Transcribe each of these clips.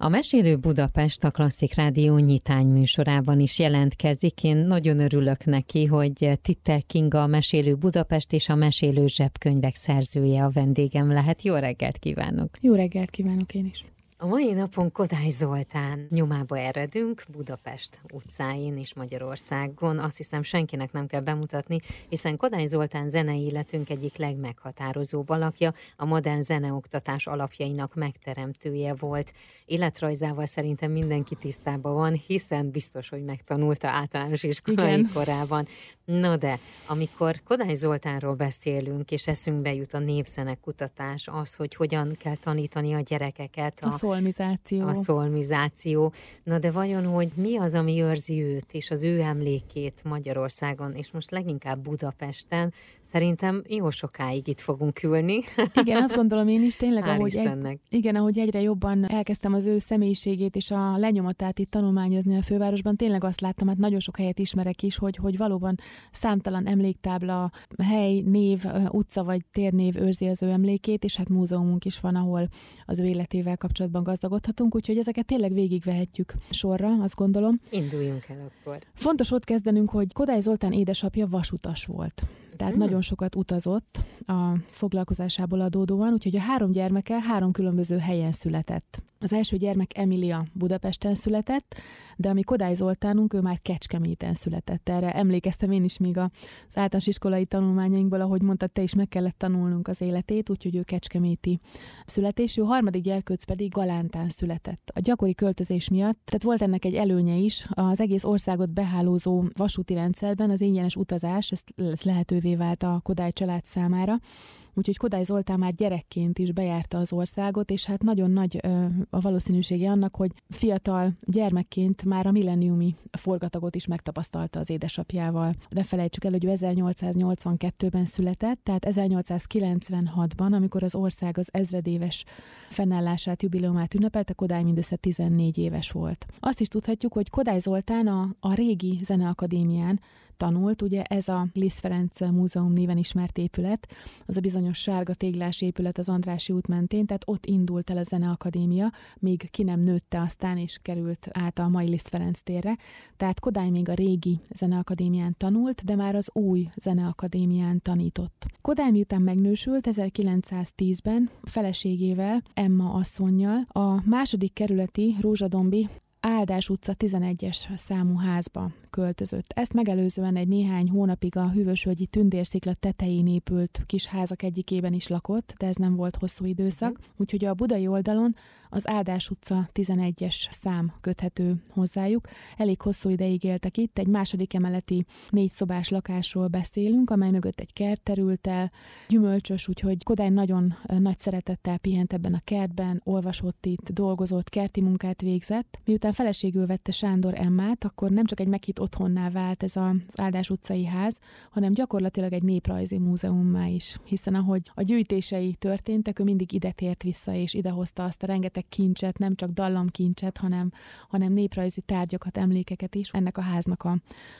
A Mesélő Budapest a Klasszik Rádió nyitány műsorában is jelentkezik. Én nagyon örülök neki, hogy Titter Kinga a Mesélő Budapest és a Mesélő Zsebkönyvek szerzője a vendégem lehet. Jó reggelt kívánok! Jó reggelt kívánok én is! A mai napon Kodály Zoltán nyomába eredünk Budapest utcáin és Magyarországon. Azt hiszem senkinek nem kell bemutatni, hiszen Kodály Zoltán zenei életünk egyik legmeghatározóbb alakja, a modern zeneoktatás alapjainak megteremtője volt. Életrajzával szerintem mindenki tisztában van, hiszen biztos, hogy megtanulta általános iskolai Igen. korában. Na de, amikor Kodály Zoltánról beszélünk, és eszünkbe jut a népzene kutatás, az, hogy hogyan kell tanítani a gyerekeket. A, a szolmizáció. A szolmizáció. Na de vajon, hogy mi az, ami őrzi őt és az ő emlékét Magyarországon, és most leginkább Budapesten, szerintem jó sokáig itt fogunk ülni. Igen, azt gondolom én is tényleg, Hál ahogy, egy, igen, ahogy egyre jobban elkezdtem az ő személyiségét és a lenyomatát itt tanulmányozni a fővárosban, tényleg azt láttam, hát nagyon sok helyet ismerek is, hogy, hogy valóban számtalan emléktábla, hely, név, utca vagy térnév őrzi az ő emlékét, és hát múzeumunk is van, ahol az ő életével kapcsolatban gazdagodhatunk, úgyhogy ezeket tényleg végigvehetjük sorra, azt gondolom. Induljunk el akkor. Fontos ott kezdenünk, hogy Kodály Zoltán édesapja vasutas volt tehát mm. nagyon sokat utazott a foglalkozásából adódóan, úgyhogy a három gyermeke három különböző helyen született. Az első gyermek Emilia Budapesten született, de ami Kodály Zoltánunk, ő már Kecskeméten született. Erre emlékeztem én is még az általános iskolai tanulmányainkból, ahogy mondtad, te is meg kellett tanulnunk az életét, úgyhogy ő Kecskeméti születésű. Harmadik gyerkőc pedig Galántán született. A gyakori költözés miatt, tehát volt ennek egy előnye is, az egész országot behálózó vasúti rendszerben az ingyenes utazás, ezt lehetővé vált a Kodály család számára, úgyhogy Kodály Zoltán már gyerekként is bejárta az országot, és hát nagyon nagy a valószínűsége annak, hogy fiatal gyermekként már a milleniumi forgatagot is megtapasztalta az édesapjával. De felejtsük el, hogy 1882-ben született, tehát 1896-ban, amikor az ország az ezredéves fennállását, jubileumát ünnepelte, Kodály mindössze 14 éves volt. Azt is tudhatjuk, hogy Kodály Zoltán a, a régi zeneakadémián tanult. Ugye ez a Liszt Ferenc Múzeum néven ismert épület, az a bizonyos sárga téglás épület az Andrási út mentén, tehát ott indult el a Zeneakadémia, még ki nem nőtte aztán, és került át a mai Liszt Ferenc térre. Tehát Kodály még a régi Zeneakadémián tanult, de már az új Zeneakadémián tanított. Kodály miután megnősült 1910-ben feleségével, Emma asszonynal, a második kerületi Rózsadombi Áldás utca 11-es számú házba költözött. Ezt megelőzően egy néhány hónapig a hűvösvölgyi tündérszikla tetején épült kis házak egyikében is lakott, de ez nem volt hosszú időszak, mhm. úgyhogy a budai oldalon az Áldás utca 11-es szám köthető hozzájuk. Elég hosszú ideig éltek itt, egy második emeleti négy szobás lakásról beszélünk, amely mögött egy kert terült el, gyümölcsös, úgyhogy Kodály nagyon nagy szeretettel pihent ebben a kertben, olvasott itt, dolgozott, kerti munkát végzett. Miután feleségül vette Sándor Emmát, akkor nem csak egy meghitt otthonná vált ez az Áldás utcai ház, hanem gyakorlatilag egy néprajzi múzeummá is, hiszen ahogy a gyűjtései történtek, ő mindig ide tért vissza, és idehozta azt a rengeteg kincset, nem csak dallamkincset, hanem, hanem néprajzi tárgyakat, emlékeket is. Ennek a háznak a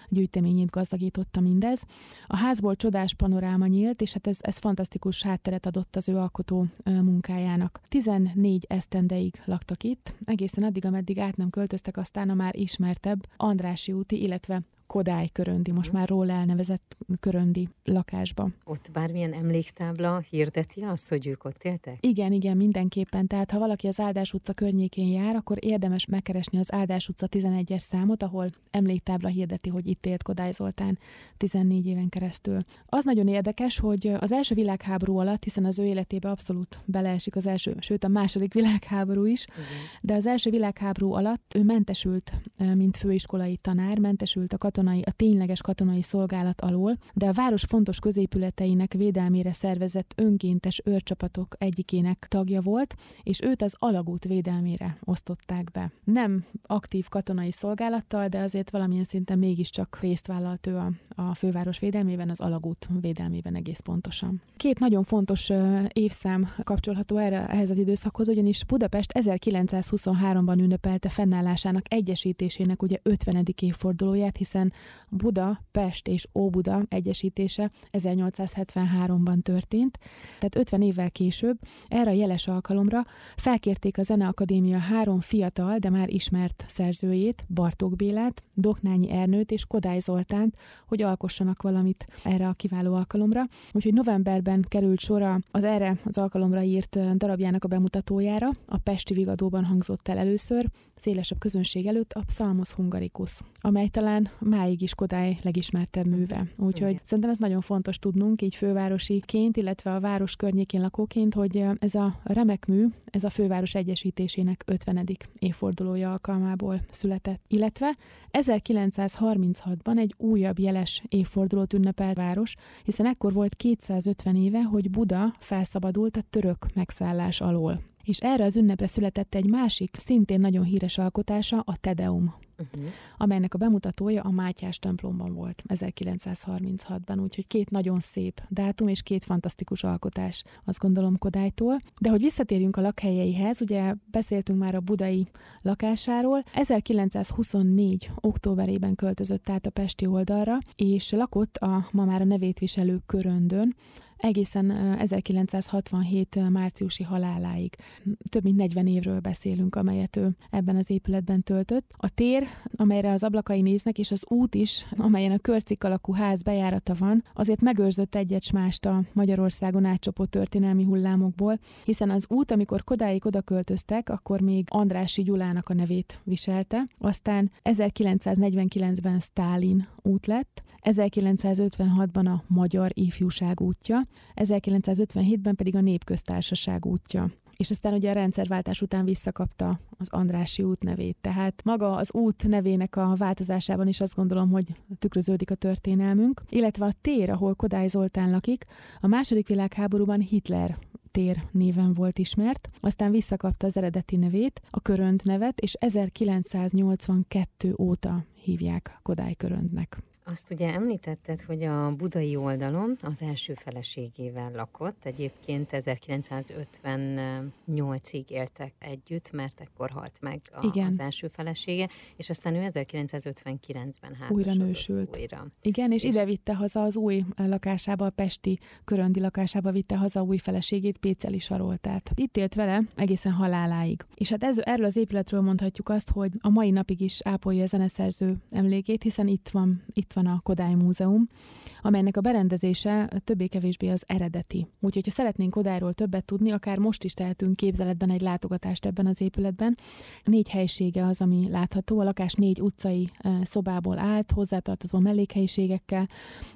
gyűjteményét gazdagította mindez. A házból csodás panoráma nyílt, és hát ez, ez fantasztikus hátteret adott az ő alkotó munkájának. 14 esztendeig laktak itt, egészen addig, ameddig át nem költöztek, aztán a már ismertebb Andrási úti, illetve Kodály köröndi, most már róla elnevezett köröndi lakásba. Ott bármilyen emléktábla hirdeti azt, hogy ők ott éltek? Igen, igen, mindenképpen. Tehát ha valaki az Áldás utca környékén jár, akkor érdemes megkeresni az Áldás utca 11-es számot, ahol emléktábla hirdeti, hogy itt élt Kodály Zoltán 14 éven keresztül. Az nagyon érdekes, hogy az első világháború alatt, hiszen az ő életébe abszolút beleesik az első, sőt a második világháború is, igen. de az első világháború alatt ő mentesült, mint főiskolai tanár, mentesült a katonai, a tényleges katonai szolgálat alól, de a város fontos középületeinek védelmére szervezett önkéntes őrcsapatok egyikének tagja volt, és őt az alagút védelmére osztották be. Nem aktív katonai szolgálattal, de azért valamilyen szinten mégiscsak részt vállalt ő a, a főváros védelmében, az alagút védelmében egész pontosan. Két nagyon fontos évszám kapcsolható erre, ehhez az időszakhoz, ugyanis Budapest 1923-ban ünnepelte fennállásának egyesítésének ugye 50. évfordulóját, hiszen hiszen Buda, Pest és Óbuda egyesítése 1873-ban történt, tehát 50 évvel később erre a jeles alkalomra felkérték a Zeneakadémia három fiatal, de már ismert szerzőjét, Bartók Bélát, Doknányi Ernőt és Kodály Zoltánt, hogy alkossanak valamit erre a kiváló alkalomra. Úgyhogy novemberben került sora az erre az alkalomra írt darabjának a bemutatójára, a Pesti Vigadóban hangzott el először, szélesebb közönség előtt a Psalmos Hungaricus, amely talán máig is Kodály legismertebb műve. Úgyhogy Igen. szerintem ez nagyon fontos tudnunk, így fővárosiként, illetve a város környékén lakóként, hogy ez a remek mű, ez a főváros egyesítésének 50. évfordulója alkalmából született, illetve 1936-ban egy újabb jeles évfordulót ünnepelt város, hiszen ekkor volt 250 éve, hogy Buda felszabadult a török megszállás alól és erre az ünnepre született egy másik, szintén nagyon híres alkotása, a Tedeum, uh-huh. amelynek a bemutatója a Mátyás templomban volt 1936-ban, úgyhogy két nagyon szép dátum és két fantasztikus alkotás, azt gondolom Kodálytól. De hogy visszatérjünk a lakhelyeihez, ugye beszéltünk már a budai lakásáról, 1924. októberében költözött át a Pesti oldalra, és lakott a ma már a nevét viselő köröndön, egészen 1967 márciusi haláláig. Több mint 40 évről beszélünk, amelyet ő ebben az épületben töltött. A tér, amelyre az ablakai néznek, és az út is, amelyen a körcik alakú ház bejárata van, azért megőrzött egyet mást a Magyarországon átcsopott történelmi hullámokból, hiszen az út, amikor Kodáig oda költöztek, akkor még Andrási Gyulának a nevét viselte, aztán 1949-ben Stálin út lett, 1956-ban a Magyar Ifjúság útja, 1957-ben pedig a Népköztársaság útja és aztán ugye a rendszerváltás után visszakapta az Andrási út nevét. Tehát maga az út nevének a változásában is azt gondolom, hogy tükröződik a történelmünk, illetve a tér, ahol Kodály Zoltán lakik, a második világháborúban Hitler tér néven volt ismert, aztán visszakapta az eredeti nevét, a Körönd nevet, és 1982 óta hívják Kodály Köröndnek. Azt ugye említetted, hogy a budai oldalon az első feleségével lakott. Egyébként 1958-ig éltek együtt, mert ekkor halt meg a, Igen. az első felesége, és aztán ő 1959-ben házasodott újra nősült. Újra. Igen, és, és ide vitte haza az új lakásába, a Pesti köröndi lakásába vitte haza új feleségét, Péceli Saroltát. Itt élt vele egészen haláláig. És hát ez, erről az épületről mondhatjuk azt, hogy a mai napig is ápolja a zeneszerző emlékét, hiszen itt van, itt van van a Kodály Múzeum, amelynek a berendezése többé-kevésbé az eredeti. Úgyhogy, ha szeretnénk Kodályról többet tudni, akár most is tehetünk képzeletben egy látogatást ebben az épületben. Négy helysége az, ami látható. A lakás négy utcai szobából állt, hozzátartozó mellékhelyiségekkel,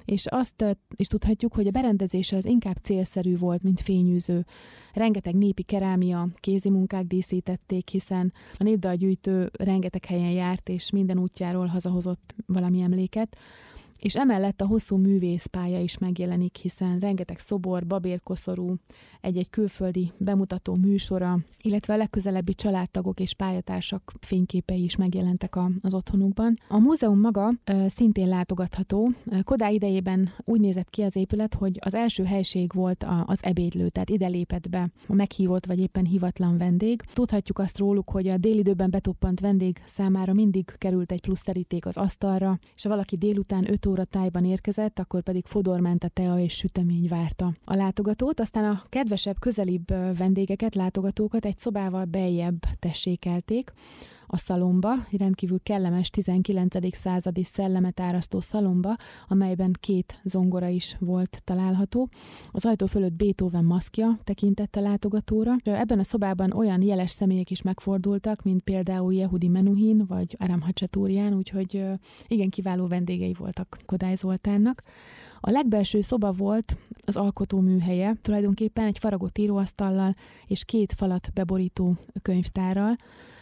és azt is tudhatjuk, hogy a berendezése az inkább célszerű volt, mint fényűző. Rengeteg népi kerámia, kézimunkák díszítették, hiszen a népdalgyűjtő rengeteg helyen járt, és minden útjáról hazahozott valami emléket és emellett a hosszú művészpálya is megjelenik, hiszen rengeteg szobor, babérkoszorú, egy-egy külföldi bemutató műsora, illetve a legközelebbi családtagok és pályatársak fényképei is megjelentek a, az otthonukban. A múzeum maga ö, szintén látogatható. Kodály idejében úgy nézett ki az épület, hogy az első helység volt a, az ebédlő, tehát ide lépett be a meghívott vagy éppen hivatlan vendég. Tudhatjuk azt róluk, hogy a délidőben betoppant vendég számára mindig került egy plusz teríték az asztalra, és ha valaki délután 5 óra tájban érkezett, akkor pedig fodorment a tea és sütemény várta a látogatót, aztán a kedvesebb, közelibb vendégeket, látogatókat egy szobával beljebb tessékelték, a szalomba, egy rendkívül kellemes 19. századi szellemet árasztó szalomba, amelyben két zongora is volt található. Az ajtó fölött Beethoven maszkja tekintette látogatóra. Ebben a szobában olyan jeles személyek is megfordultak, mint például Yehudi Menuhin vagy Aram Hachaturian, úgyhogy igen kiváló vendégei voltak Kodály Zoltánnak. A legbelső szoba volt az alkotó műhelye, tulajdonképpen egy faragott íróasztallal és két falat beborító könyvtárral.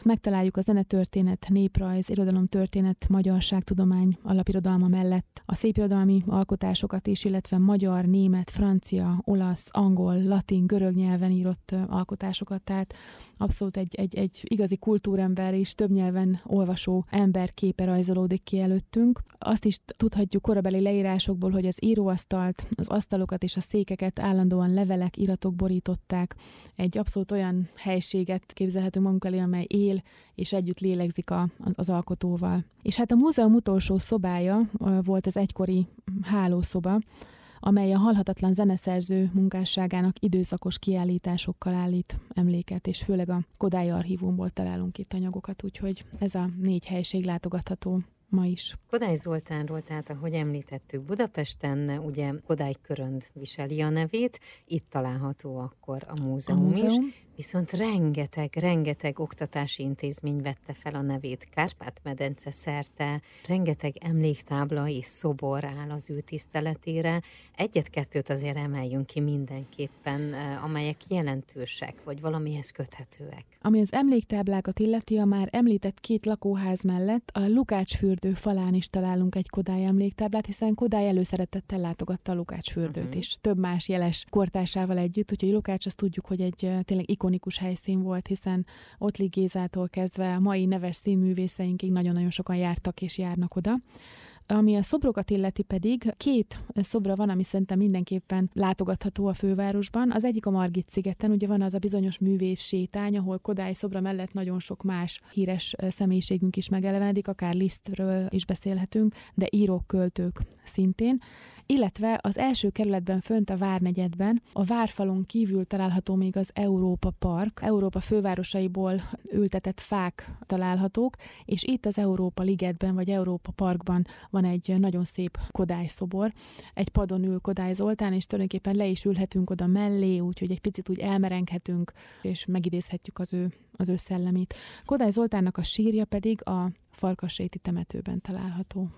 Megtaláljuk a zenetörténet, néprajz, irodalomtörténet, magyarságtudomány alapirodalma mellett a szépirodalmi alkotásokat is, illetve magyar, német, francia, olasz, angol, latin, görög nyelven írott alkotásokat, tehát abszolút egy, egy, egy igazi kultúrember és több nyelven olvasó ember képe rajzolódik ki előttünk. Azt is tudhatjuk korabeli leírásokból, hogy az íróasztalt, az asztalokat és a székeket állandóan levelek, iratok borították. Egy abszolút olyan helységet képzelhetünk magunk elé, amely él él, és együtt lélegzik a, az, az alkotóval. És hát a múzeum utolsó szobája volt az egykori hálószoba, amely a halhatatlan zeneszerző munkásságának időszakos kiállításokkal állít emléket, és főleg a Kodály archívumból találunk itt anyagokat, úgyhogy ez a négy helység látogatható ma is. Kodály Zoltánról, tehát ahogy említettük, Budapesten ugye Kodály Körönd viseli a nevét, itt található akkor a múzeum, a múzeum. is, viszont rengeteg, rengeteg oktatási intézmény vette fel a nevét Kárpát-medence szerte, rengeteg emléktábla és szobor áll az ő tiszteletére. Egyet-kettőt azért emeljünk ki mindenképpen, eh, amelyek jelentősek, vagy valamihez köthetőek. Ami az emléktáblákat illeti, a már említett két lakóház mellett a Lukácsfürdő falán is találunk egy Kodály emléktáblát, hiszen Kodály előszeretettel látogatta a Lukácsfürdőt, uh-huh. és több más jeles kortársával együtt, úgyhogy Lukács azt tudjuk, hogy egy eh, tényleg ikon ikonikus helyszín volt, hiszen Ottli Gézától kezdve a mai neves színművészeinkig nagyon-nagyon sokan jártak és járnak oda. Ami a szobrokat illeti pedig, két szobra van, ami szerintem mindenképpen látogatható a fővárosban. Az egyik a Margit szigeten, ugye van az a bizonyos művész sétány, ahol Kodály szobra mellett nagyon sok más híres személyiségünk is megelevenedik, akár Lisztről is beszélhetünk, de írók, költők szintén illetve az első kerületben fönt a Várnegyedben, a Várfalon kívül található még az Európa Park, Európa fővárosaiból ültetett fák találhatók, és itt az Európa Ligetben vagy Európa Parkban van egy nagyon szép Kodály szobor. Egy padon ül Kodály Zoltán, és tulajdonképpen le is ülhetünk oda mellé, úgyhogy egy picit úgy elmerenghetünk, és megidézhetjük az ő, az ő szellemét. Kodály Zoltánnak a sírja pedig a Farkasréti temetőben található.